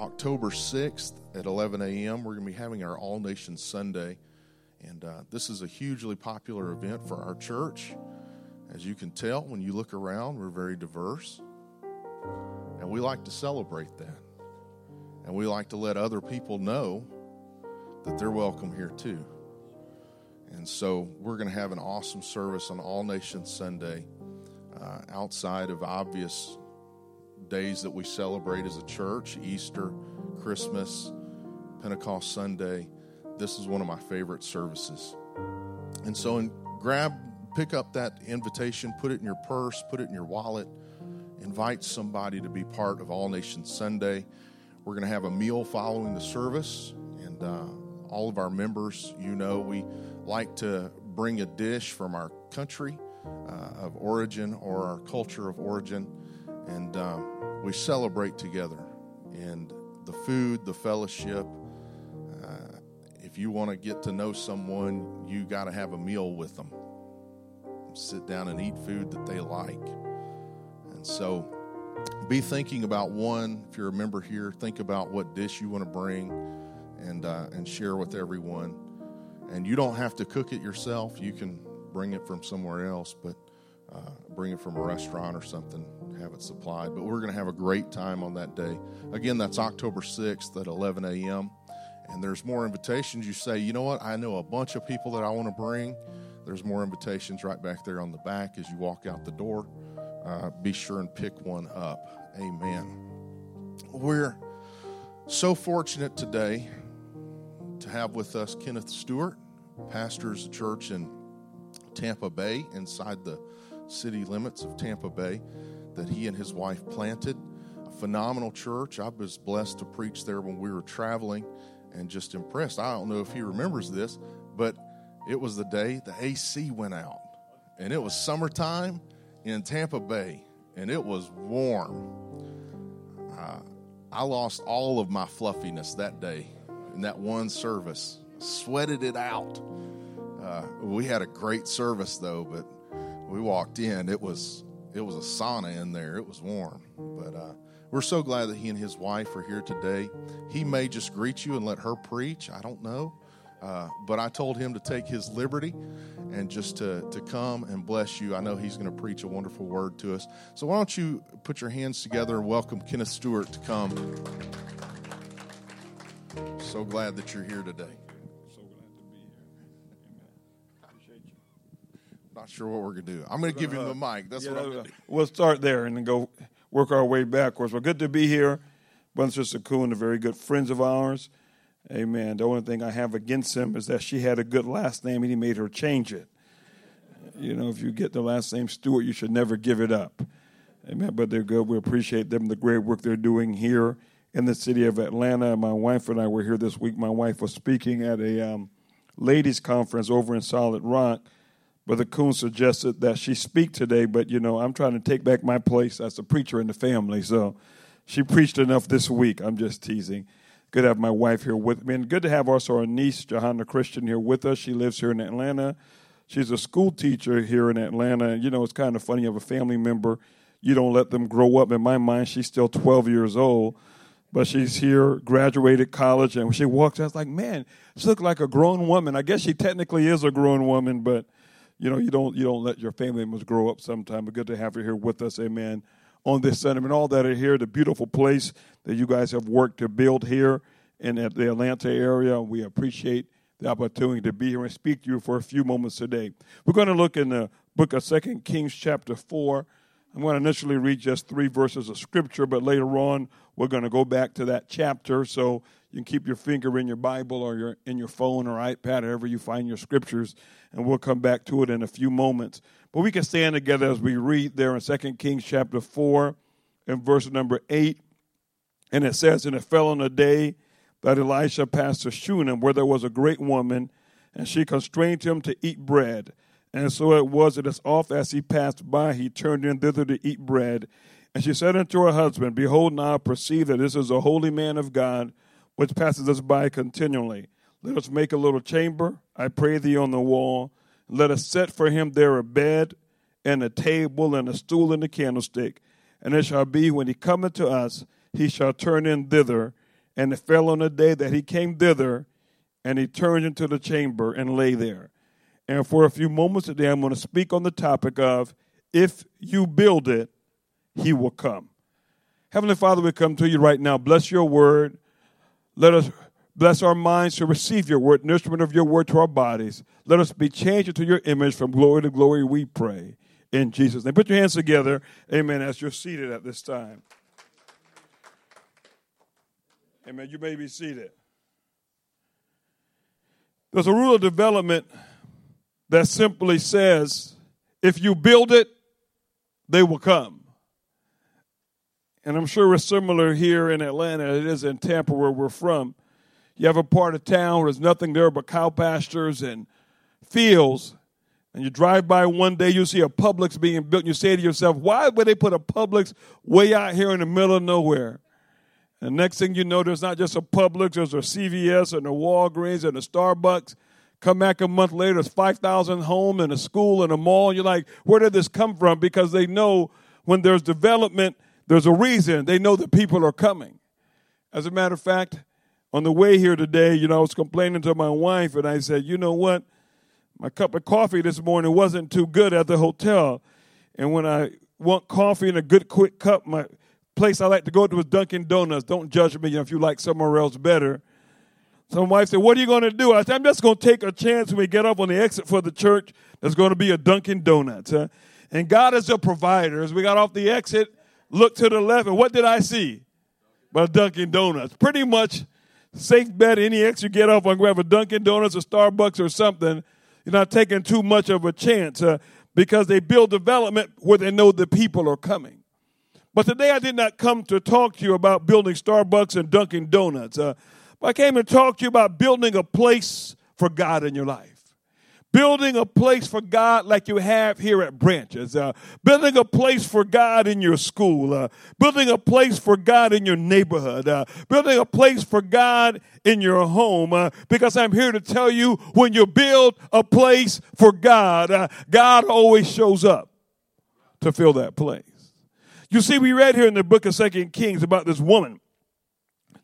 October 6th at 11 a.m., we're going to be having our All Nations Sunday. And uh, this is a hugely popular event for our church. As you can tell, when you look around, we're very diverse. And we like to celebrate that. And we like to let other people know that they're welcome here too. And so we're going to have an awesome service on All Nations Sunday uh, outside of obvious days that we celebrate as a church Easter, Christmas, Pentecost Sunday. This is one of my favorite services. And so, grab, pick up that invitation, put it in your purse, put it in your wallet, invite somebody to be part of All Nations Sunday. We're going to have a meal following the service, and uh, all of our members, you know, we like to bring a dish from our country uh, of origin or our culture of origin, and um, we celebrate together. And the food, the fellowship. Uh, if you want to get to know someone, you got to have a meal with them. Sit down and eat food that they like. And so, be thinking about one. If you're a member here, think about what dish you want to bring, and uh, and share with everyone. And you don't have to cook it yourself. You can bring it from somewhere else, but uh, bring it from a restaurant or something, have it supplied. But we're going to have a great time on that day. Again, that's October 6th at 11 a.m. And there's more invitations. You say, you know what? I know a bunch of people that I want to bring. There's more invitations right back there on the back as you walk out the door. Uh, be sure and pick one up. Amen. We're so fortunate today to have with us Kenneth Stewart, pastors a church in Tampa Bay, inside the city limits of Tampa Bay, that he and his wife planted. A phenomenal church. I was blessed to preach there when we were traveling and just impressed. I don't know if he remembers this, but it was the day the AC went out. And it was summertime in Tampa Bay, and it was warm. Uh, I lost all of my fluffiness that day in that one service. Sweated it out. Uh, we had a great service though, but we walked in. It was it was a sauna in there. It was warm, but uh, we're so glad that he and his wife are here today. He may just greet you and let her preach. I don't know. Uh, but I told him to take his liberty and just to, to come and bless you. I know he's going to preach a wonderful word to us. So why don't you put your hands together and welcome Kenneth Stewart to come. So glad that you're here today. Not sure what we're going to do. I'm going to give him the mic. That's Yeah, what I'm going to do. We'll start there and then go work our way backwards. Well, good to be here. Brother and Sister Kuhn are very good friends of ours. Amen. The only thing I have against him is that she had a good last name and he made her change it. You know, if you get the last name Stewart, you should never give it up. Amen. But they're good. We appreciate them, the great work they're doing here in the city of Atlanta. My wife and I were here this week. My wife was speaking at a um, ladies' conference over in Solid Rock. Brother Coon suggested that she speak today, but you know, I'm trying to take back my place as a preacher in the family. So she preached enough this week. I'm just teasing. Good to have my wife here with me. And good to have also our niece, Johanna Christian, here with us. She lives here in Atlanta. She's a school teacher here in Atlanta. And You know, it's kind of funny. You have a family member, you don't let them grow up. In my mind, she's still 12 years old, but she's here, graduated college, and when she walks, I was like, man, she looks like a grown woman. I guess she technically is a grown woman, but you know, you don't you don't let your family members grow up sometime. But good to have you here with us, amen, on this Sunday. And all that are here, the beautiful place that you guys have worked to build here in at the Atlanta area. We appreciate the opportunity to be here and speak to you for a few moments today. We're going to look in the book of Second Kings, chapter 4. I'm going to initially read just three verses of scripture, but later on, we're going to go back to that chapter. So you can keep your finger in your Bible or your, in your phone or iPad, wherever you find your scriptures, and we'll come back to it in a few moments. But we can stand together as we read there in Second Kings, chapter 4, and verse number 8. And it says, And it fell on a day that Elisha passed to Shunem, where there was a great woman, and she constrained him to eat bread. And so it was that as oft as he passed by, he turned in thither to eat bread. And she said unto her husband, Behold, now I perceive that this is a holy man of God, which passes us by continually. Let us make a little chamber, I pray thee, on the wall. Let us set for him there a bed, and a table, and a stool, and a candlestick. And it shall be, when he cometh to us, he shall turn in thither, And it fell on the day that he came thither, and he turned into the chamber and lay there. And for a few moments today, I'm going to speak on the topic of if you build it, he will come. Heavenly Father, we come to you right now. Bless your word. Let us bless our minds to receive your word, nourishment of your word to our bodies. Let us be changed into your image from glory to glory, we pray. In Jesus' name. Put your hands together. Amen. As you're seated at this time. Amen. You may be seated. There's a rule of development that simply says if you build it, they will come. And I'm sure it's similar here in Atlanta. It is in Tampa, where we're from. You have a part of town where there's nothing there but cow pastures and fields. And you drive by one day, you see a Publix being built, and you say to yourself, why would they put a Publix way out here in the middle of nowhere? And next thing you know, there's not just a Publix, there's a CVS and a Walgreens and a Starbucks. Come back a month later, there's 5,000 home and a school and a mall. You're like, where did this come from? Because they know when there's development, there's a reason. They know that people are coming. As a matter of fact, on the way here today, you know, I was complaining to my wife and I said, you know what? My cup of coffee this morning wasn't too good at the hotel. And when I want coffee in a good quick cup, my place I like to go to is Dunkin' Donuts. Don't judge me if you like somewhere else better. So my wife said, What are you going to do? I said, I'm just going to take a chance when we get up on the exit for the church. There's going to be a Dunkin' Donuts. Huh? And God is a provider. As we got off the exit, looked to the left, and what did I see? But Dunkin' Donuts. Pretty much safe bet any exit you get off, to have a Dunkin' Donuts or Starbucks or something. You're not taking too much of a chance uh, because they build development where they know the people are coming. But today I did not come to talk to you about building Starbucks and Dunkin' Donuts. Uh, I came to talk to you about building a place for God in your life. Building a place for God like you have here at Branches. Uh, building a place for God in your school. Uh, building a place for God in your neighborhood. Uh, building a place for God in your home. Uh, because I'm here to tell you when you build a place for God, uh, God always shows up to fill that place. You see, we read here in the book of Second Kings about this woman.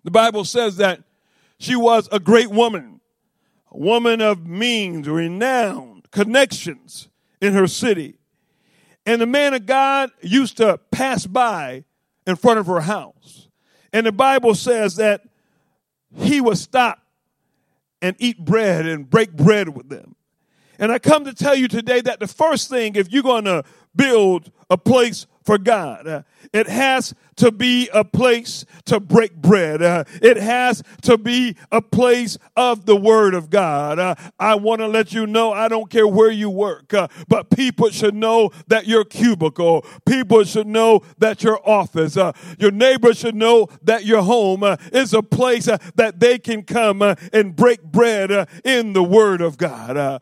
The Bible says that she was a great woman, a woman of means, renowned, connections in her city. And the man of God used to pass by in front of her house. And the Bible says that he would stop and eat bread and break bread with them. And I come to tell you today that the first thing, if you're going to build a place for God. Uh, it has to be a place to break bread. Uh, it has to be a place of the Word of God. Uh, I want to let you know I don't care where you work, uh, but people should know that your cubicle, people should know that uh, your office, your neighbor should know that your home uh, is a place that they can come and break bread in the Word of God.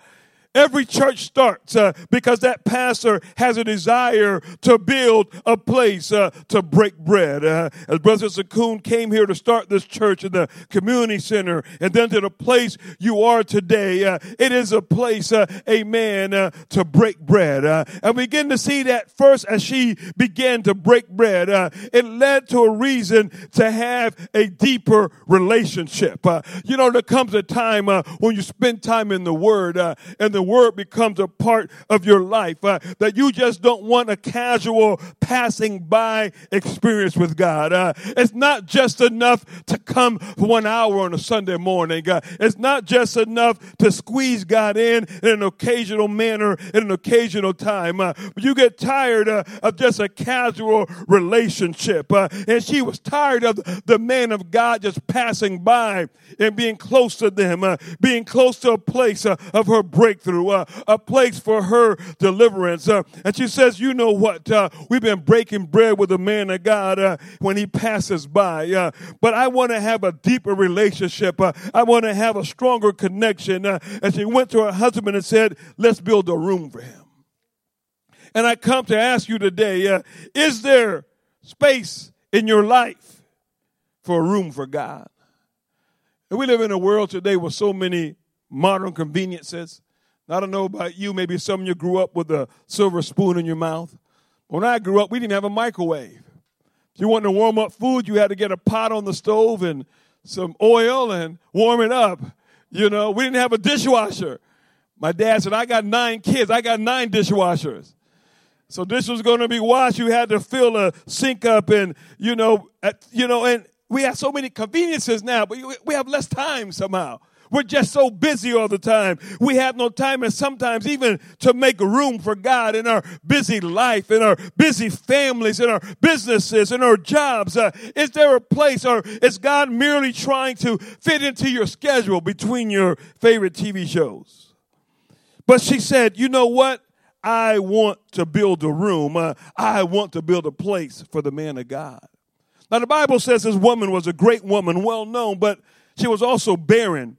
Every church starts uh, because that pastor has a desire to build a place uh, to break bread. Uh, as Brother Sakoon came here to start this church in the community center and then to the place you are today, uh, it is a place, uh, amen, uh, to break bread. and we begin to see that first as she began to break bread, it led to a reason to have a deeper relationship. you know, there comes a time when you spend time in the Word and the the word becomes a part of your life, uh, that you just don't want a casual passing by experience with God. Uh, it's not just enough to come for one hour on a Sunday morning. Uh, it's not just enough to squeeze God in in an occasional manner, in an occasional time. Uh, you get tired uh, of just a casual relationship. Uh, and she was tired of the man of God just passing by and being close to them, being close to a place of her breakthrough breakthrough, uh, a place for her deliverance. Uh, and she says, You know what? Uh, we've been breaking bread with the man of God uh, when he passes by. Uh, but I want to have a deeper relationship. Uh, I want to have a stronger connection. and she went to her husband and said, Let's build a room for him. And I come to ask you today is there space in your life for a room for God? And we live in a world today with so many modern conveniences. I don't know about you, maybe some of you grew up with a silver spoon in your mouth. When I grew up, we didn't have a microwave. If you wanted to warm up food, you had to get a pot on the stove and some oil and warm it up. You know, we didn't have a dishwasher. My dad said, I got nine kids, I got nine dishwashers. So this was going to be washed. You had to fill a sink up and, you know, at, you know, and we have so many conveniences now, but we have less time somehow. We're just so busy all the time. We have no time and sometimes even to make room for God in our busy life, in our busy families, in our businesses, in our jobs. Uh, is there a place or is God merely trying to fit into your schedule between your favorite TV shows? But she said, you know what? I want to build a room. Uh, I want to build a place for the man of God. Now, the Bible says this woman was a great woman, well known, but she was also barren.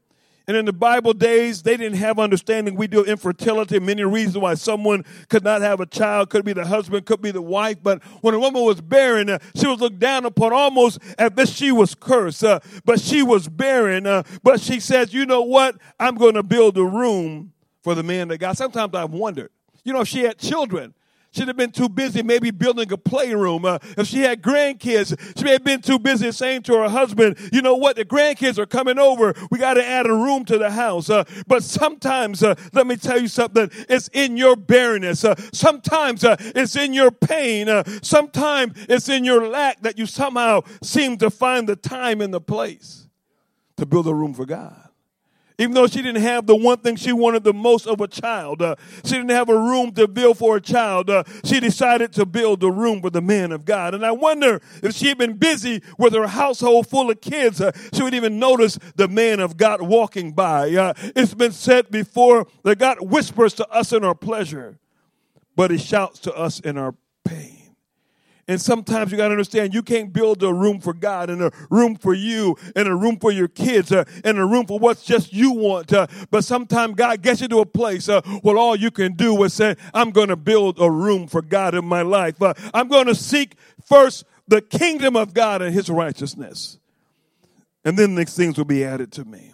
And in the Bible days, they didn't have understanding. We do infertility, many reasons why someone could not have a child, could be the husband, could be the wife. But when a woman was barren, uh, she was looked down upon almost as if she was cursed. Uh, but she was barren. Uh, but she says, you know what? I'm going to build a room for the man that God. Sometimes I've wondered, you know, if she had children, She'd have been too busy maybe building a playroom. Uh, if she had grandkids, she may have been too busy saying to her husband, you know what, the grandkids are coming over. We got to add a room to the house. Uh, but sometimes, uh, let me tell you something, it's in your barrenness. Uh, sometimes uh, it's in your pain. Uh, sometimes it's in your lack that you somehow seem to find the time and the place to build a room for God. Even though she didn't have the one thing she wanted the most of a child, uh, she didn't have a room to build for a child. Uh, she decided to build a room for the man of God. And I wonder if she had been busy with her household full of kids, uh, she would even notice the man of God walking by. Uh, it's been said before that God whispers to us in our pleasure, but he shouts to us in our pain. And sometimes you got to understand you can't build a room for God and a room for you and a room for your kids uh, and a room for what's just you want. Uh, but sometimes God gets you to a place uh, where all you can do is say, I'm going to build a room for God in my life. Uh, I'm going to seek first the kingdom of God and his righteousness. And then these things will be added to me.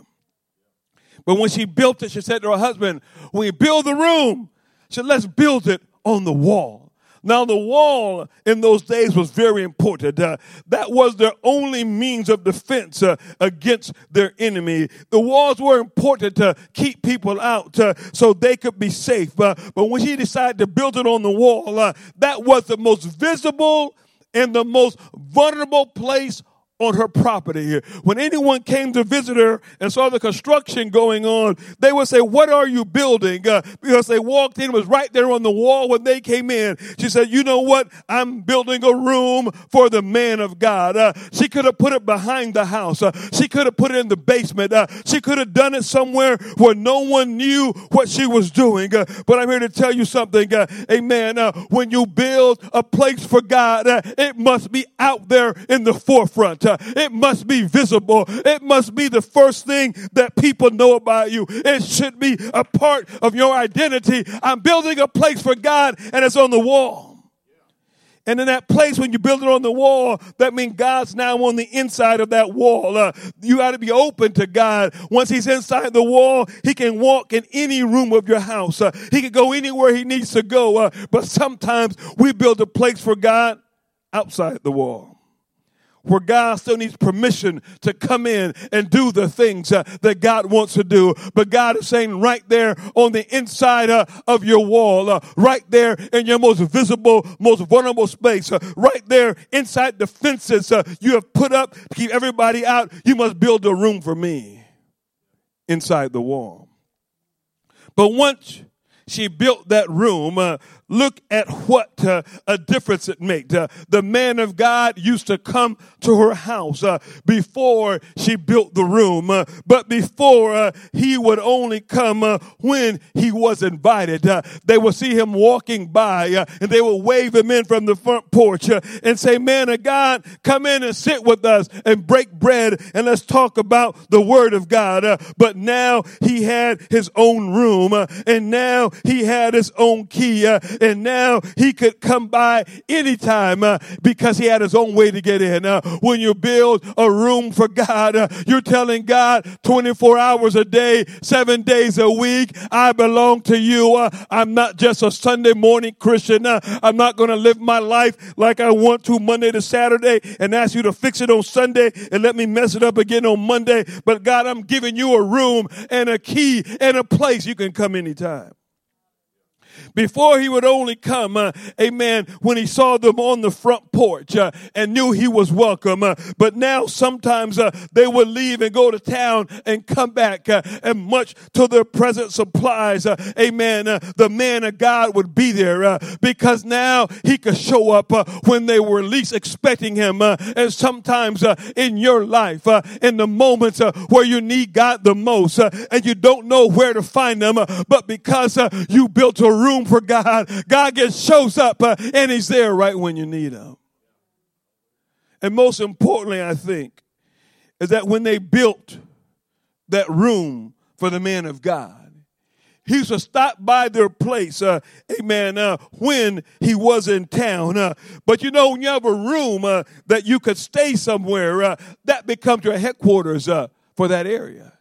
But when she built it, she said to her husband, when we build the room, she said, let's build it on the wall. Now, the wall in those days was very important. Uh, that was their only means of defense uh, against their enemy. The walls were important to keep people out uh, so they could be safe. Uh, but when she decided to build it on the wall, uh, that was the most visible and the most vulnerable place on her property. When anyone came to visit her and saw the construction going on, they would say, what are you building? Uh, because they walked in, was right there on the wall when they came in. She said, you know what? I'm building a room for the man of God. Uh, she could have put it behind the house. Uh, she could have put it in the basement. Uh, she could have done it somewhere where no one knew what she was doing. Uh, but I'm here to tell you something. Uh, amen. when you build a place for God, it must be out there in the forefront. It must be visible. It must be the first thing that people know about you. It should be a part of your identity. I'm building a place for God and it's on the wall. And in that place, when you build it on the wall, that means God's now on the inside of that wall. Uh, you got to be open to God. Once He's inside the wall, He can walk in any room of your house. Uh, he can go anywhere He needs to go. Uh, but sometimes we build a place for God outside the wall where God still needs permission to come in and do the things uh, that God wants to do. But God is saying right there on the inside uh, of your wall, uh, right there in your most visible, most vulnerable space, uh, right there inside the fences uh, you have put up to keep everybody out, you must build a room for me inside the wall. But once she built that room, uh, look at what uh, a difference it made. Uh, the man of God used to come to her house uh, before she built the room, uh, but before uh, he would only come uh, when he was invited. they would see him walking by and they would wave him in from the front porch and say, Man of God, come in and sit with us and break bread and let's talk about the word of God. but now he had his own room and now he had his own key and now he could come by anytime uh, because he had his own way to get in. Uh, when you build a room for God, uh, you're telling God 24 hours a day, seven days a week, I belong to you. Uh, I'm not just a Sunday morning Christian. Uh, I'm not going to live my life like I want to Monday to Saturday and ask you to fix it on Sunday and let me mess it up again on Monday. But God, I'm giving you a room and a key and a place you can come anytime. Before he would only come, uh, amen, when he saw them on the front porch uh, and knew he was welcome. Uh, but now sometimes uh, they would leave and go to town and come back uh, and much to their present supplies, uh, amen, the man of God would be there because now he could show up when they were least expecting him. and sometimes in your life, in the moments where you need God the most and you don't know where to find them, but because you built a room for God, God gets shows up uh, and he's there right when you need him. And most importantly, I think, is that when they built that room for the man of God, he used to stop by their place, uh, amen, uh, when he was in town. Uh, but you know, when you have a room uh, that you could stay somewhere, uh, that becomes your headquarters uh, for that area.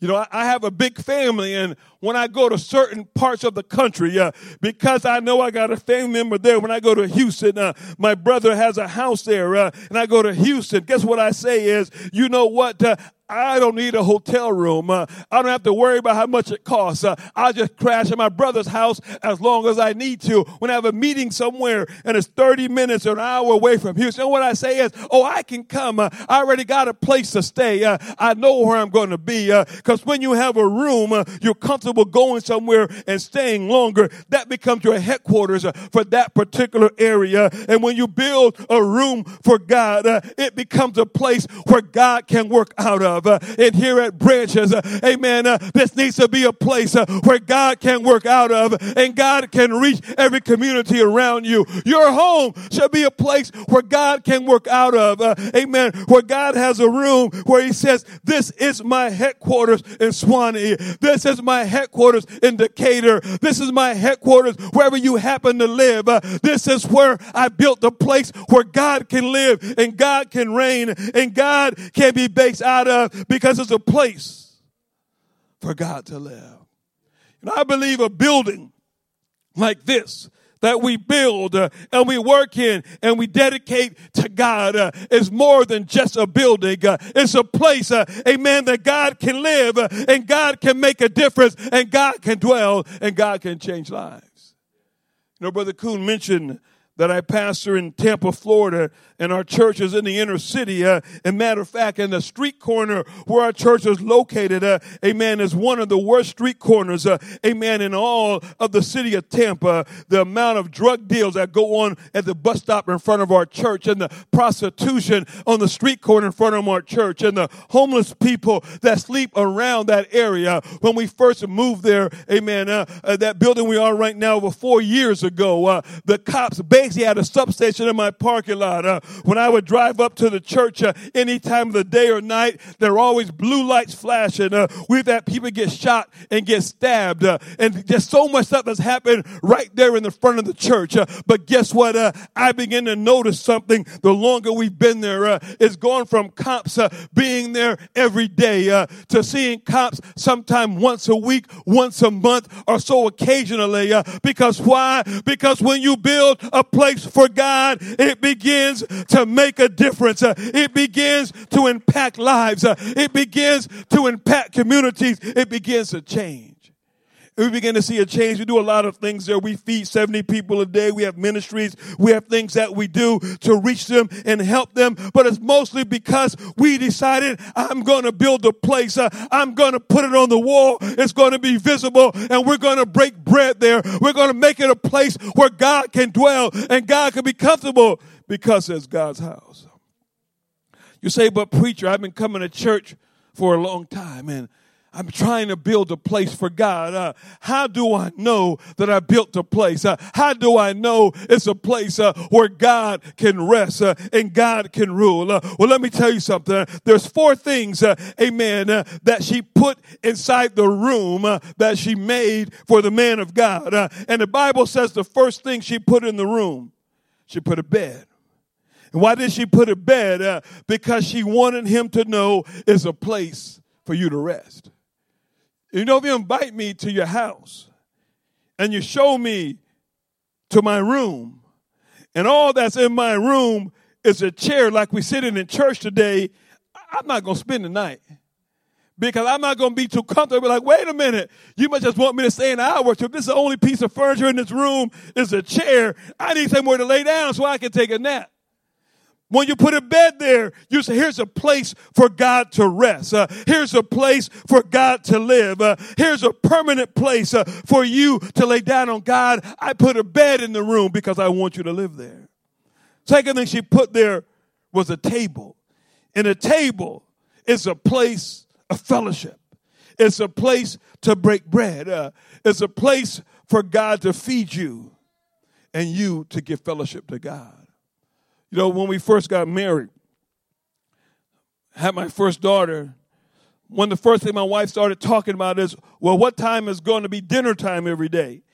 You know, I have a big family, and when I go to certain parts of the country, uh, because I know I got a family member there, when I go to Houston, uh, my brother has a house there, uh, and I go to Houston, guess what I say is, you know what? Uh, I don't need a hotel room. Uh, I don't have to worry about how much it costs. Uh, I'll just crash at my brother's house as long as I need to. When I have a meeting somewhere and it's 30 minutes or an hour away from Houston, what I say is, oh, I can come. Uh, I already got a place to stay. Uh, I know where I'm going to be. Because uh, when you have a room, you're comfortable going somewhere and staying longer. That becomes your headquarters for that particular area. And when you build a room for God, it becomes a place where God can work out of. Uh, and here at Branches, uh, amen, uh, this needs to be a place where God can work out of and God can reach every community around you. Your home should be a place where God can work out of. amen. Where God has a room where he says, this is my headquarters in Suwanee. This is my headquarters in Decatur. This is my headquarters wherever you happen to live. Uh, this is where I built the place where God can live and God can reign and God can be based out of because it's a place for God to live. And I believe a building like this that we build uh, and we work in and we dedicate to God uh, is more than just a building. Uh, it's a place, amen, that God can live and God can make a difference and God can dwell and God can change lives. You know, Brother Kuhn mentioned that I pastor in Tampa, Florida, and our church is in the inner city. Uh, and matter of fact, in the street corner where our church is located, uh, amen, is one of the worst street corners, uh, amen, in all of the city of Tampa. The amount of drug deals that go on at the bus stop in front of our church, and the prostitution on the street corner in front of our church, and the homeless people that sleep around that area. When we first moved there, amen, uh, uh, that building we are right now, over four years ago, uh, the cops basically had a substation in my parking lot. Uh, when I would drive up to the church uh, any time of the day or night, there were always blue lights flashing. Uh, we've had people get shot and get stabbed. Uh, and just so much stuff has happened right there in the front of the church. Uh, but guess what? Uh, I begin to notice something the longer we've been there. It's gone from cops being there every day to seeing cops sometime once a week, once a month, or so occasionally. because why? Because when you build a place for God, it begins to make a difference. Uh, it begins to impact lives. Uh, it begins to impact communities. It begins to change. We begin to see a change. We do a lot of things there. We feed 70 people a day. We have ministries. We have things that we do to reach them and help them. But it's mostly because we decided I'm going to build a place. Uh, I'm going to put it on the wall. It's going to be visible and we're going to break bread there. We're going to make it a place where God can dwell and God can be comfortable because it's God's house. You say, but preacher, I've been coming to church for a long time and I'm trying to build a place for God. Uh, how do I know that I built a place? Uh, how do I know it's a place uh, where God can rest uh, and God can rule? Uh, well, let me tell you something. There's four things, uh, amen, that she put inside the room that she made for the man of God. and the Bible says the first thing she put in the room, she put a bed. Why did she put a bed? because she wanted him to know it's a place for you to rest. You know, if you invite me to your house and you show me to my room, and all that's in my room is a chair like we're sitting in church today, I'm not going to spend the night. Because I'm not going to be too comfortable. Like, wait a minute, you must just want me to stay an hour. So if this is the only piece of furniture in this room is a chair, I need somewhere to lay down so I can take a nap. When you put a bed there, you say, here's a place for God to rest. Uh, here's a place for God to live. Uh, here's a permanent place uh, for you to lay down on God. I put a bed in the room because I want you to live there. Second thing she put there was a table. And a table is a place of fellowship. It's a place to break bread. Uh, it's a place for God to feed you and you to give fellowship to God. You know, when we first got married, had my first daughter, one of the first things my wife started talking about is, well, what time is going to be dinner time every day?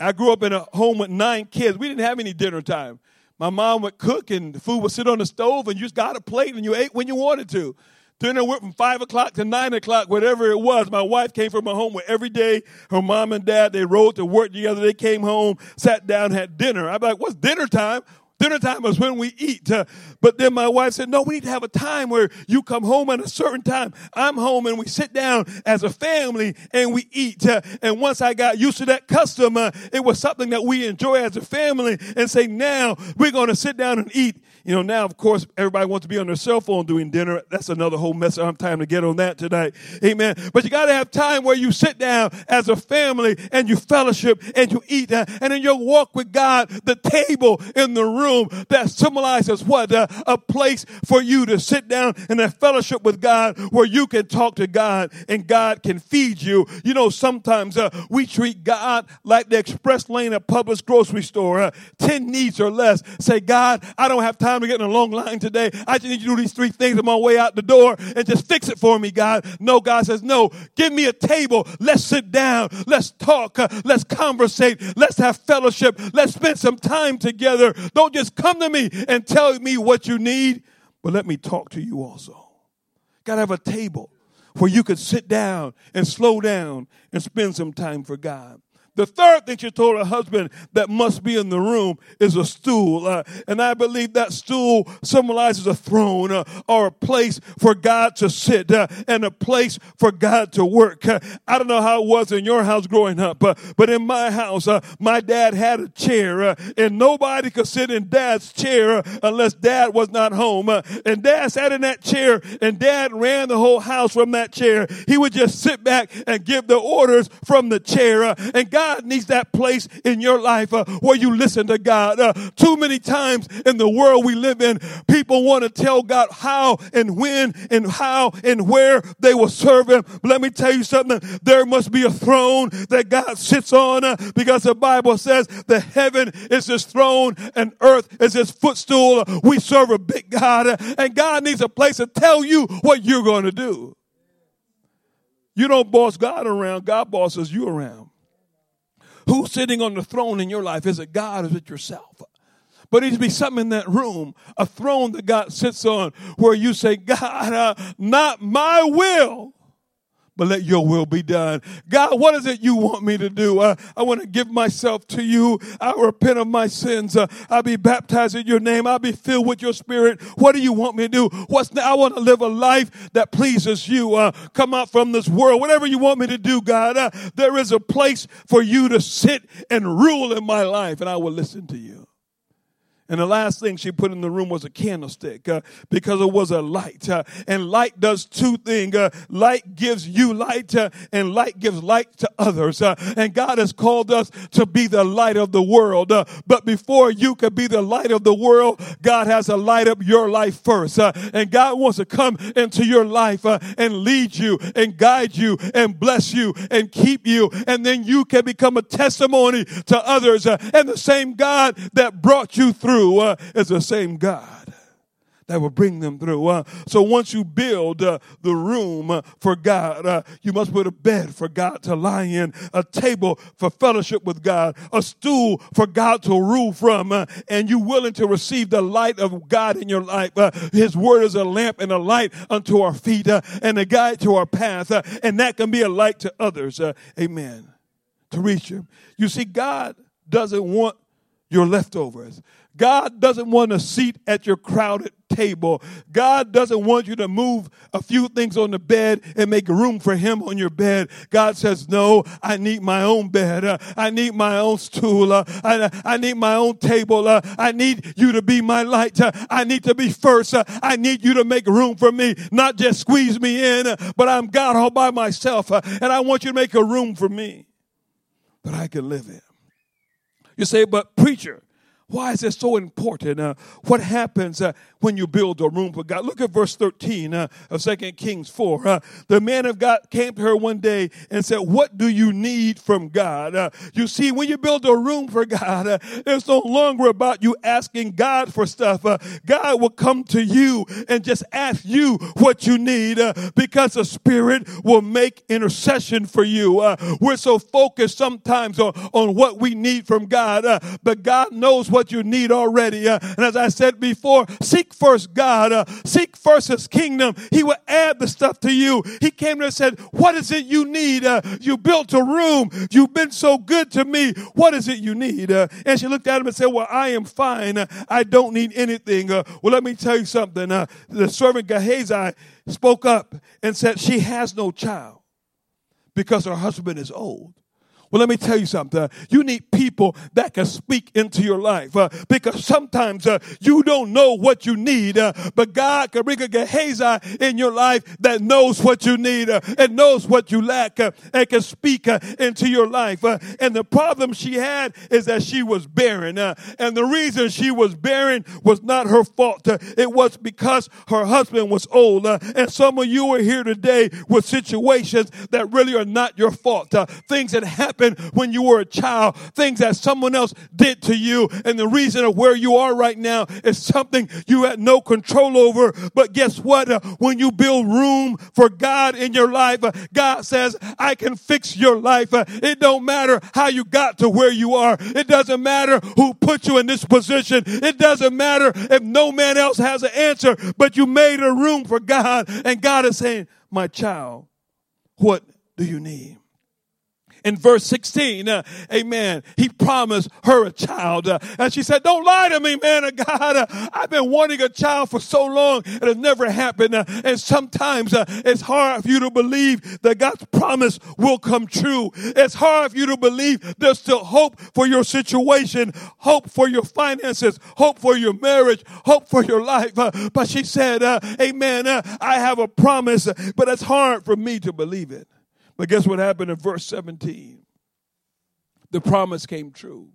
I grew up in a home with nine kids. We didn't have any dinner time. My mom would cook and the food would sit on the stove and you just got a plate and you ate when you wanted to. Dinner went from five o'clock to nine o'clock, whatever it was. My wife came from a home where every day her mom and dad, they rode to work together. They came home, sat down, had dinner. I'm like, what's dinner time? Dinner time is when we eat. Uh, but then my wife said, no, we need to have a time where you come home at a certain time. I'm home and we sit down as a family and we eat. Uh, and once I got used to that custom, uh, it was something that we enjoy as a family and say, now we're going to sit down and eat. You know, now, of course, everybody wants to be on their cell phone doing dinner. That's another whole mess. I don't have time to get on that tonight. Amen. But you got to have time where you sit down as a family and you fellowship and you eat. Uh, and then you walk with God, the table in the room that symbolizes what? Uh, a place for you to sit down in a fellowship with God where you can talk to God and God can feed you. You know, sometimes uh, we treat God like the express lane at Publix grocery store. Uh, 10 needs or less. Say, God, I don't have time time to get in a long line today. I just need you to do these three things on my way out the door and just fix it for me, God. No, God says, no, give me a table. Let's sit down. Let's talk. Uh, let's conversate. Let's have fellowship. Let's spend some time together. Don't just come to me and tell me what you need, but let me talk to you also. Got to have a table where you could sit down and slow down and spend some time for God. The third thing she told her husband that must be in the room is a stool. Uh, and I believe that stool symbolizes a throne uh, or a place for God to sit uh, and a place for God to work. Uh, I don't know how it was in your house growing up, uh, but in my house, uh, my dad had a chair and nobody could sit in dad's chair unless dad was not home. and dad sat in that chair and dad ran the whole house from that chair. He would just sit back and give the orders from the chair. and God God needs that place in your life uh, where you listen to God. Uh, too many times in the world we live in, people want to tell God how and when and how and where they will serve Him. But let me tell you something. There must be a throne that God sits on uh, because the Bible says the heaven is His throne and earth is His footstool. We serve a big God uh, and God needs a place to tell you what you're going to do. You don't boss God around, God bosses you around. Who's sitting on the throne in your life? Is it God or is it yourself? But it needs to be something in that room, a throne that God sits on where you say, God, uh, not my will, but let your will be done. God, what is it you want me to do? Uh, I want to give myself to you. I repent of my sins. Uh, I'll be baptized in your name. I'll be filled with your spirit. What do you want me to do? What's I want to live a life that pleases you. Uh, come out from this world. Whatever you want me to do, God, uh, there is a place for you to sit and rule in my life and I will listen to you. And the last thing she put in the room was a candlestick uh, because it was a light. Uh, and light does two things. Uh, light gives you light uh, and light gives light to others. Uh, and God has called us to be the light of the world. Uh, but before you can be the light of the world, God has to light up your life first. and God wants to come into your life and lead you and guide you and bless you and keep you. And then you can become a testimony to others. and the same God that brought you through through uh, is the same God that will bring them through. Uh, so once you build uh, the room uh, for God, uh, you must put a bed for God to lie in, a table for fellowship with God, a stool for God to rule from, uh, and you willing to receive the light of God in your life. Uh, His word is a lamp and a light unto our feet and a guide to our path, and that can be a light to others. amen. To reach Him. You see, God doesn't want your leftovers. God doesn't want a seat at your crowded table. God doesn't want you to move a few things on the bed and make room for Him on your bed. God says, No, I need my own bed. Uh, I need my own stool. Uh, I, I, need my own table. Uh, I need you to be my light. Uh, I need to be first. Uh, I need you to make room for me, not just squeeze me in, uh, but I'm God all by myself. and I want you to make a room for me that I can live in. You say, but preacher, why is this so important? Uh, what happens uh, when you build a room for God? Look at verse 13 uh, of 2 Kings 4. Uh, the man of God came to her one day and said, What do you need from God? Uh, you see, when you build a room for God, uh, it's no longer about you asking God for stuff. God will come to you and just ask you what you need because the Spirit will make intercession for you. we're so focused sometimes on, on what we need from God, but God knows what you need already. Uh, and as I said before, seek first God, uh, seek first His kingdom. He will add the stuff to you. He came and said, What is it you need? Uh, you built a room. You've been so good to me. What is it you need? Uh, and she looked at him and said, Well, I am fine. Uh, I don't need anything. Uh, well, let me tell you something. the servant Gehazi spoke up and said, She has no child because her husband is old. Well, let me tell you something. You need people that can speak into your life uh, because sometimes uh, you don't know what you need, uh, but God can bring a Gehazi in your life that knows what you need uh, and knows what you lack uh, and can speak uh, into your life. and the problem she had is that she was barren. and the reason she was barren was not her fault. it was because her husband was old. and some of you are here today with situations that really are not your fault. things that happen happened when you were a child, things that someone else did to you. And the reason of where you are right now is something you had no control over. But guess what? Uh, when you build room for God in your life, uh, God says, I can fix your life. Uh, it don't matter how you got to where you are. It doesn't matter who put you in this position. It doesn't matter if no man else has an answer, but you made a room for God. And God is saying, my child, what do you need? In verse 16, uh, amen, he promised her a child. Uh, and she said, Don't lie to me, man of God. Uh, I've been wanting a child for so long, it has never happened. Uh, and sometimes uh, it's hard for you to believe that God's promise will come true. It's hard for you to believe there's still hope for your situation, hope for your finances, hope for your marriage, hope for your life. Uh, but she said, Amen, I have a promise, but it's hard for me to believe it. But guess what happened in verse 17? The promise came true.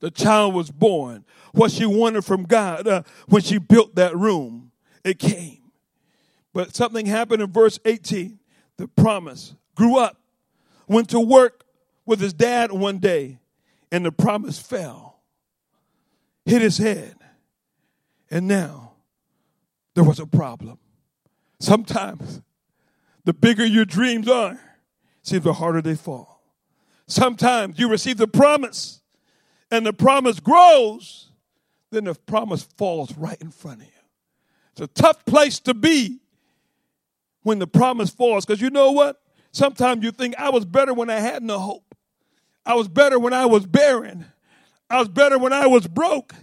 The child was born. What she wanted from God uh, when she built that room, it came. But something happened in verse 18. The promise grew up, went to work with his dad one day, and the promise fell, hit his head. And now there was a problem. Sometimes the bigger your dreams are, seems the harder they fall. Sometimes you receive the promise and the promise grows, then the promise falls right in front of you. It's a tough place to be when the promise falls because you know what? Sometimes you think I was better when I had no hope. I was better when I was barren. I was better when I was broke.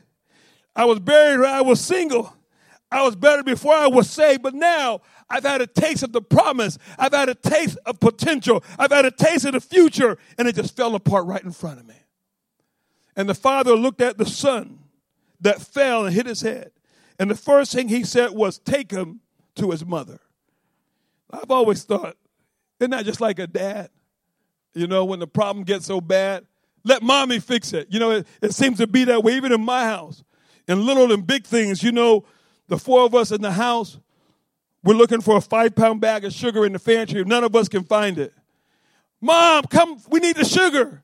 I was buried when I was single. I was better before I was saved, but now I've had a taste of the promise. I've had a taste of potential. I've had a taste of the future, and it just fell apart right in front of me. And the father looked at the son that fell and hit his head. And the first thing he said was, Take him to his mother. I've always thought, isn't that just like a dad? You know, when the problem gets so bad, let mommy fix it. You know, it, it seems to be that way, even in my house. In little and big things, you know, the four of us in the house, we're looking for a five pound bag of sugar in the pantry. None of us can find it. Mom, come, we need the sugar.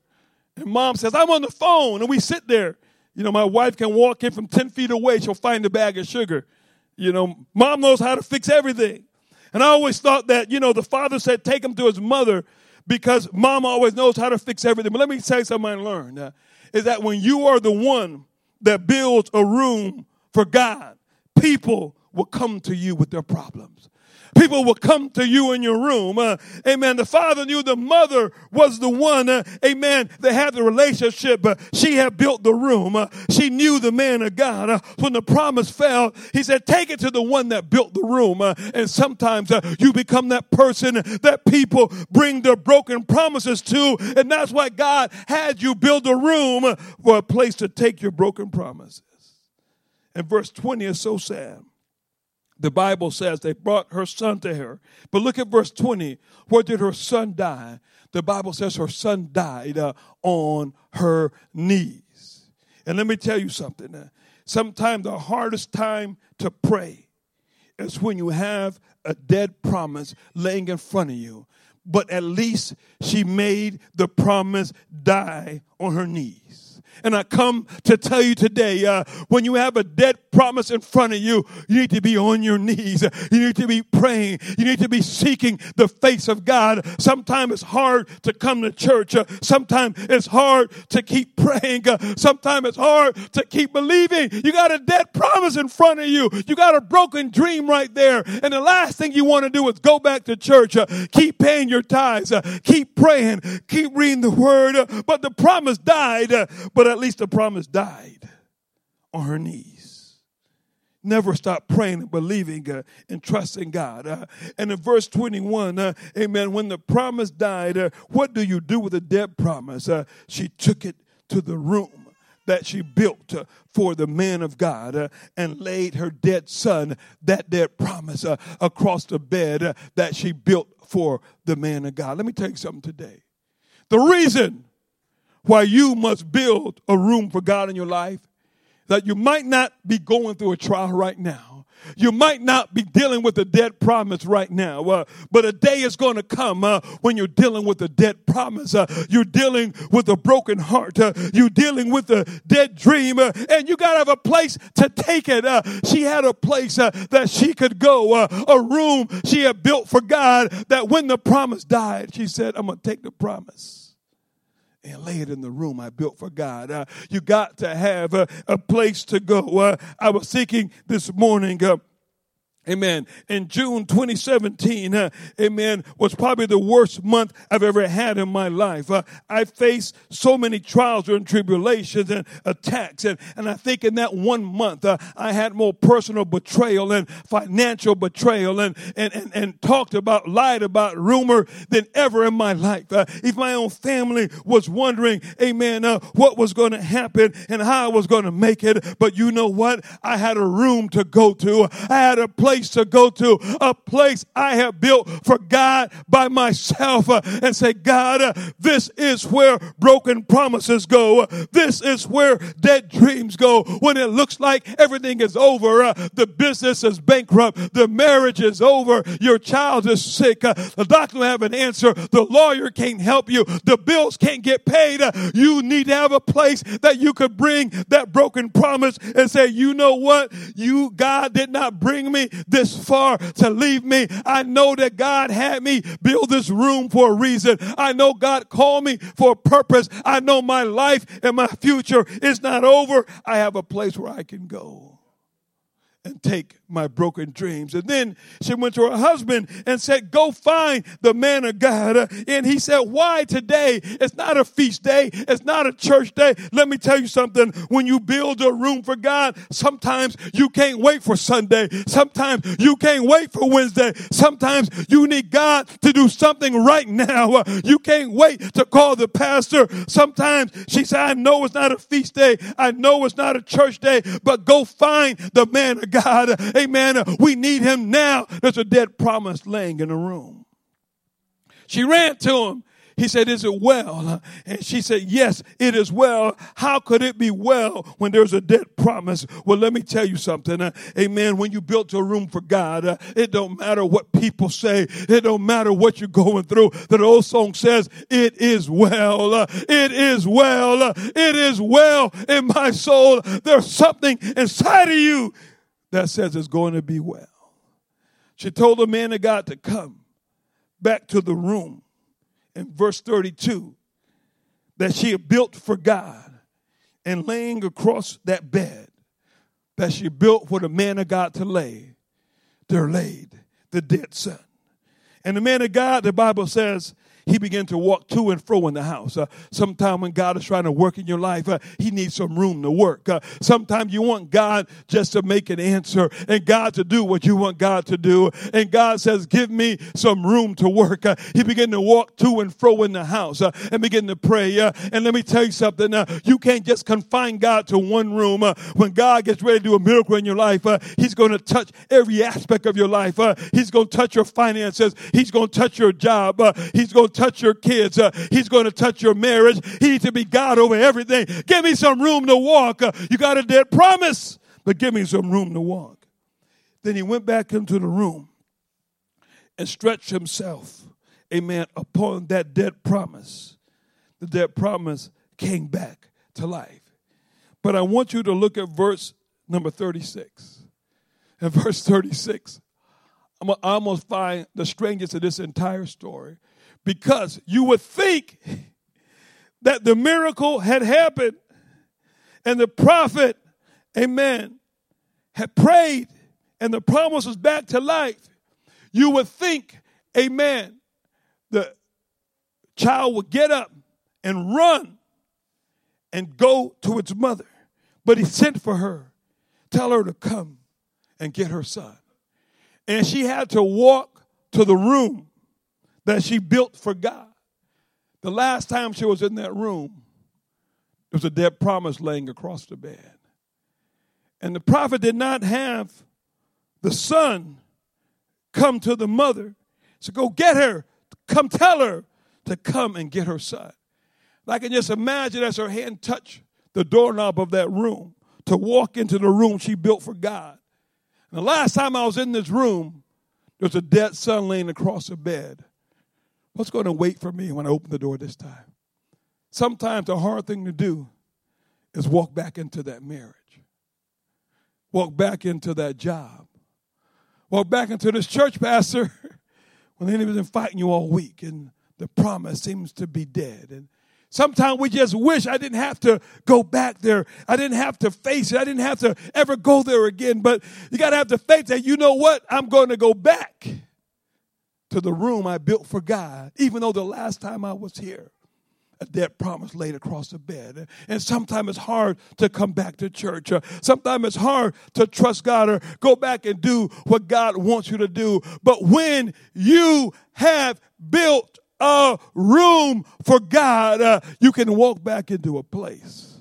And mom says, I'm on the phone. And we sit there. You know, my wife can walk in from 10 feet away. She'll find the bag of sugar. You know, mom knows how to fix everything. And I always thought that, you know, the father said, take him to his mother because mom always knows how to fix everything. But let me tell you something I learned uh, is that when you are the one that builds a room for God, people will come to you with their problems people will come to you in your room. Uh, amen. The father knew the mother was the one, uh, amen, They had the relationship. Uh, she had built the room. Uh, she knew the man of God. Uh, when the promise fell, he said, take it to the one that built the room. Uh, and sometimes you become that person that people bring their broken promises to. And that's why God had you build a room for a place to take your broken promises. And verse 20 is so sad the Bible says they brought her son to her. But look at verse 20. Where did her son die? The Bible says her son died uh, on her knees. And let me tell you something. Uh, sometimes the hardest time to pray is when you have a dead promise laying in front of you. But at least she made the promise die on her knees. And I come to tell you today, uh, when you have a dead promise in front of you, you need to be on your knees. You need to be praying. You need to be seeking the face of God. Sometimes it's hard to come to church. Uh, sometimes it's hard to keep praying. Uh, sometimes it's hard to keep believing. You got a dead promise in front of you. You got a broken dream right there. And the last thing you want to do is go back to church. Uh, keep paying your tithes. Uh, keep praying. Keep reading the word. Uh, but the promise died. but but at least the promise died on her knees. Never stop praying and believing uh, and trusting God. Uh, and in verse 21, uh, amen, when the promise died, uh, what do you do with a dead promise? Uh, she took it to the room that she built uh, for the man of God uh, and laid her dead son, that dead promise, uh, across the bed uh, that she built for the man of God. Let me tell you something today. The reason why you must build a room for God in your life. That you might not be going through a trial right now. You might not be dealing with a dead promise right now, uh, but a day is going to come uh, when you're dealing with a dead promise. Uh, you're dealing with a broken heart. Uh, you're dealing with a dead dream, uh, and you got to have a place to take it. Uh, she had a place that she could go, a room she had built for God. That when the promise died, she said, "I'm going to take the promise." And lay it in the room I built for God. Uh, you got to have a, a place to go. Uh, I was thinking this morning. Uh, Amen. In June 2017, uh, amen, was probably the worst month I've ever had in my life. Uh, I faced so many trials and tribulations and attacks. And, and I think in that one month, uh, I had more personal betrayal and financial betrayal and, and, and, and talked about, lied about, rumor than ever in my life. Uh, if my own family was wondering, amen, uh, what was going to happen and how I was going to make it. But you know what? I had a room to go to. I had a place place to go to, a place I have built for God by myself uh, and say, God, uh, this is where broken promises go. This is where dead dreams go. When it looks like everything is over, uh, the business is bankrupt, the marriage is over, your child is sick, the doctor don't have an answer, the lawyer can't help you, the bills can't get paid. You need to have a place that you could bring that broken promise and say, you know what? You, God did not bring me this far to leave me. I know that God had me build this room for a reason. I know God called me for a purpose. I know my life and my future is not over. I have a place where I can go and take my broken dreams. And then she went to her husband and said, Go find the man of God. And he said, Why today? It's not a feast day, it's not a church day. Let me tell you something. When you build a room for God, sometimes you can't wait for Sunday, sometimes you can't wait for Wednesday, sometimes you need God to do something right now. You can't wait to call the pastor. Sometimes she said, I know it's not a feast day, I know it's not a church day, but go find the man of God. Amen. We need him now. There's a dead promise laying in the room. She ran to him he said, Is it well? And she said, Yes, it is well. How could it be well when there's a dead promise? Well, let me tell you something. Uh, amen. When you built a room for God, uh, it don't matter what people say. It don't matter what you're going through. That old song says, It is well. Uh, it is well. It is well in my soul. There's something inside of you that says it's going to be well. She told the man of God to come back to the room in verse 32 that she had built for God and laying across that bed that she built for the man of God to lay, there laid the dead son. And the man of God, the Bible says, he began to walk to and fro in the house. Uh, Sometimes when God is trying to work in your life, uh, he needs some room to work. Uh, Sometimes you want God just to make an answer and God to do what you want God to do. And God says, give me some room to work. Uh, he began to walk to and fro in the house uh, and begin to pray. Uh, and let me tell you something. You can't just confine God to one room. When God gets ready to do a miracle in your life, he's going to touch every aspect of your life. He's going to touch your finances. He's going to touch your job. He's going touch your kids. Uh, he's going to touch your marriage. He needs to be God over everything. Give me some room to walk. Uh, you got a dead promise, but give me some room to walk. Then he went back into the room and stretched himself, amen, upon that dead promise. The dead promise came back to life. But I want you to look at verse number 36. In verse 36, I'm I almost find the strangest of this entire story because you would think that the miracle had happened and the prophet, amen, had prayed and the promise was back to life. You would think, amen, the child would get up and run and go to its mother. But he sent for her, tell her to come and get her son. And she had to walk to the room that she built for God. The last time she was in that room, there was a dead promise laying across the bed. And the prophet did not have the son come to the mother. So go get her, come tell her to come and get her son. I can just imagine as her hand touched the doorknob of that room to walk into the room she built for God. And the last time I was in this room, there was a dead son laying across the bed. What's going to wait for me when I open the door this time? Sometimes the hard thing to do is walk back into that marriage, walk back into that job, walk back into this church, Pastor, when they've been fighting you all week and the promise seems to be dead. And sometimes we just wish I didn't have to go back there. I didn't have to face it. I didn't have to ever go there again. But you got to have the faith that, you know what? I'm going to go back to the room I built for God, even though the last time I was here, a dead promise laid across the bed. And sometimes it's hard to come back to church. Sometimes it's hard to trust God or go back and do what God wants you to do. But when you have built a room for God, uh, you can walk back into a place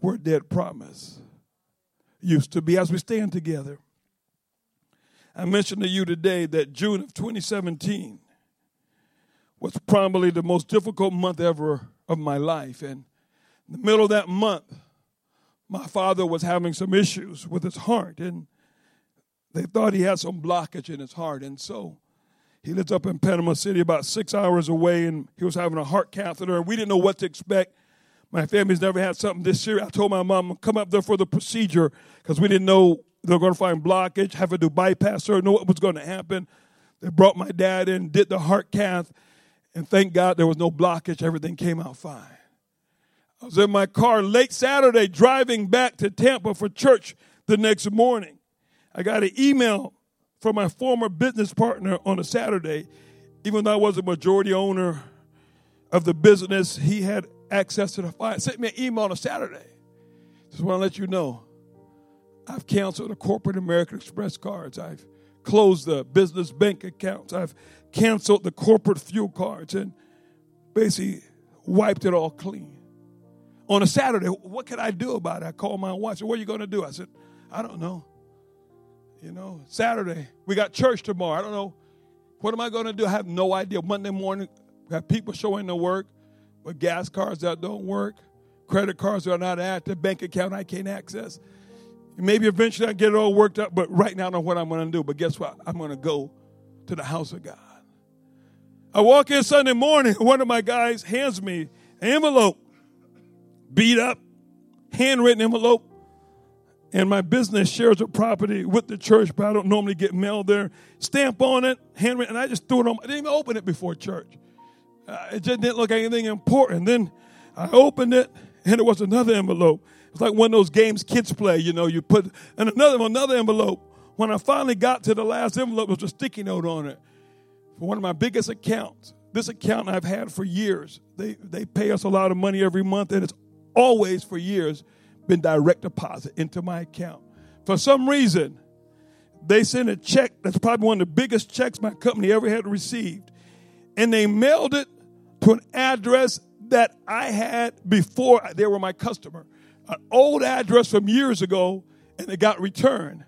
where dead promise used to be as we stand together. I mentioned to you today that June of 2017 was probably the most difficult month ever of my life. And in the middle of that month, my father was having some issues with his heart, and they thought he had some blockage in his heart. And so he lives up in Panama City, about six hours away, and he was having a heart catheter, and we didn't know what to expect. My family's never had something this serious. I told my mom, come up there for the procedure because we didn't know they're going to find blockage, have to do bypass surgery, know what was going to happen. They brought my dad in, did the heart cath, and thank God there was no blockage. Everything came out fine. I was in my car late Saturday driving back to Tampa for church the next morning. I got an email from my former business partner on a Saturday. Even though I was a majority owner of the business, he had access to the file. Sent me an email on a Saturday. Just want to let you know I've canceled the corporate American Express cards. I've closed the business bank accounts. I've canceled the corporate fuel cards and basically wiped it all clean. On a Saturday, what could I do about it? I called my wife. Said, "What are you going to do?" I said, "I don't know." You know, Saturday we got church tomorrow. I don't know what am I going to do. I have no idea. Monday morning, we have people showing to work with gas cards that don't work, credit cards that are not active, bank account I can't access. Maybe eventually I get it all worked out, but right now I don't know what I'm going to do. But guess what? I'm going to go to the house of God. I walk in Sunday morning, one of my guys hands me an envelope, beat up, handwritten envelope, and my business shares a property with the church, but I don't normally get mail there. Stamp on it, handwritten, and I just threw it on. I didn't even open it before church. Uh, it just didn't look like anything important. Then I opened it, and it was another envelope. It's like one of those games kids play, you know, you put, and another another envelope. When I finally got to the last envelope, there was a sticky note on it for one of my biggest accounts. This account I've had for years. They, they pay us a lot of money every month, and it's always for years been direct deposit into my account. For some reason, they sent a check that's probably one of the biggest checks my company ever had received, and they mailed it to an address that I had before they were my customer an old address from years ago and it got returned.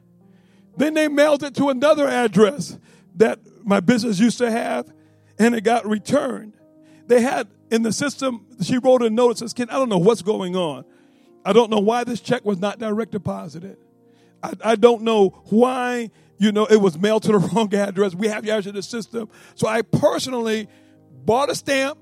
Then they mailed it to another address that my business used to have and it got returned. They had in the system, she wrote a note that says, Ken, I don't know what's going on. I don't know why this check was not direct deposited. I, I don't know why, you know, it was mailed to the wrong address. We have yours in the system. So I personally bought a stamp,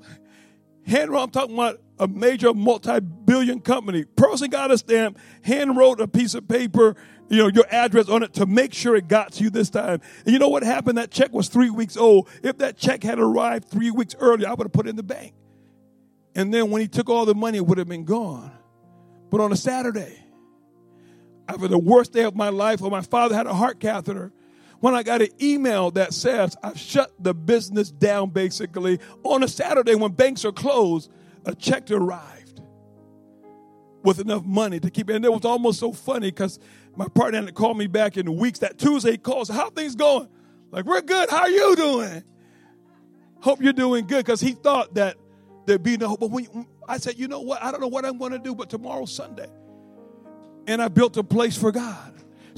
hand I'm talking about a major multi-billion company. Person got a stamp, hand wrote a piece of paper, you know, your address on it to make sure it got to you this time. And you know what happened? That check was three weeks old. If that check had arrived three weeks earlier, I would have put it in the bank. And then when he took all the money, it would have been gone. But on a Saturday, after the worst day of my life, when my father had a heart catheter, when I got an email that says I've shut the business down basically on a Saturday when banks are closed, a check arrived with enough money to keep. And it was almost so funny because my partner had called me back in weeks. That Tuesday calls, how things going? Like, we're good. How are you doing? Hope you're doing good because he thought that there'd be no hope. But when I said, you know what? I don't know what I'm going to do, but tomorrow's Sunday. And I built a place for God.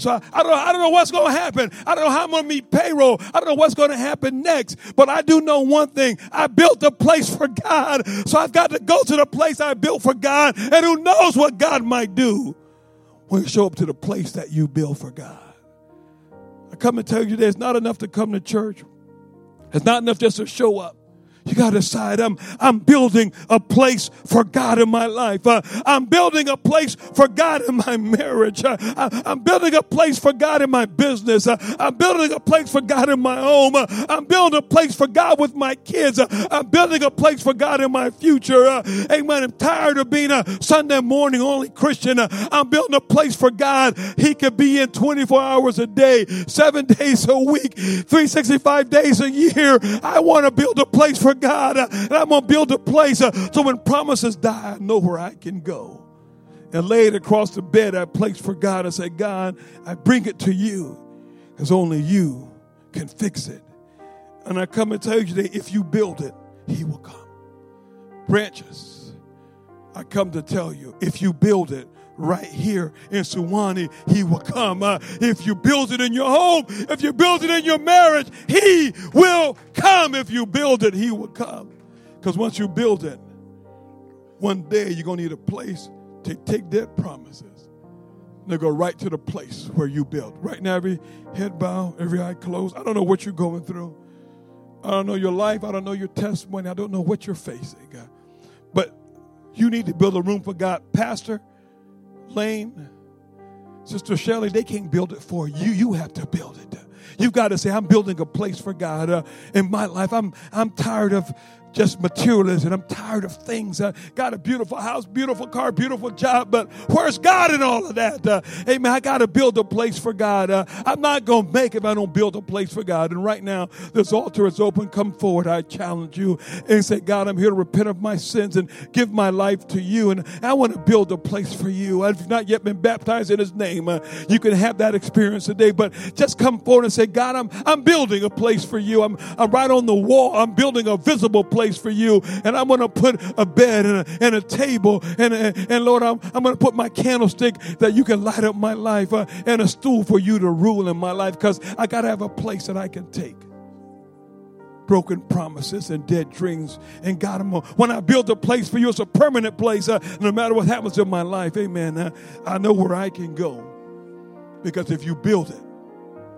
So I, I, don't know, I don't know what's going to happen. I don't know how I'm going to meet payroll. I don't know what's going to happen next. But I do know one thing. I built a place for God. So I've got to go to the place I built for God. And who knows what God might do when you show up to the place that you built for God. I come and tell you today, it's not enough to come to church. It's not enough just to show up. You got to decide I'm, I'm building a place for God in my life. Uh, I'm building a place for God in my marriage. Uh, I, am building a place for God in my business. Uh, I'm building a place for God in my home. Uh, I'm building a place for God with my kids. Uh, I'm building a place for God in my future. Uh, amen. I'm tired of being a Sunday morning only Christian. I'm building a place for God. He could be in 24 hours a day, seven days a week, 365 days a year. I want to build a place for God. Uh, and I'm going to build a place uh, so when promises die, I know where I can go. And lay it across the bed, I place for God, and say, God, I bring it to you because only you can fix it. And I come and tell you today, if you build it, He will come. Branches, I come to tell you, if you build it, right here in Suwanee, He will come. Uh, if you build it in your home, if you build it in your marriage, He will come. If you build it, He will come. Because once you build it, one day you're going to need a place to take dead promises. They go right to the place where you built. Right now, every head bow, every eye closed. I don't know what you're going through. I don't know your life. I don't know your testimony. I don't know what you're facing. Uh, but you need to build a room for God. Pastor, Lane, Sister Shelley, they can't build it for you. You have to build it. You've got to say, I'm building a place for God uh, in my life. I'm, I'm tired of just materialism. I'm tired of things. I got a beautiful house, beautiful car, beautiful job, but where's God in all of that? Uh, amen. I got to build a place for God. Uh, I'm not going to make it if I don't build a place for God. And right now, this altar is open. Come forward. I challenge you and say, God, I'm here to repent of my sins and give my life to you. And I want to build a place for you. I've not yet been baptized in his name. Uh, you can have that experience today, but just come forward and say, God, I'm, I'm building a place for you. I'm, I'm right on the wall. I'm building a visible place place for you. And I'm going to put a bed and a, and a table. And, and, and, Lord, I'm, I'm going to put my candlestick that you can light up my life uh, and a stool for you to rule in my life because I got to have a place that I can take broken promises and dead dreams. And God, I'm when I build a place for you, it's a permanent place. Uh, no matter what happens in my life, amen. Uh, I know where I can go because if you build it,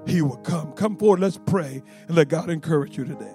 He will come. Come forward, let's pray and let God encourage you today.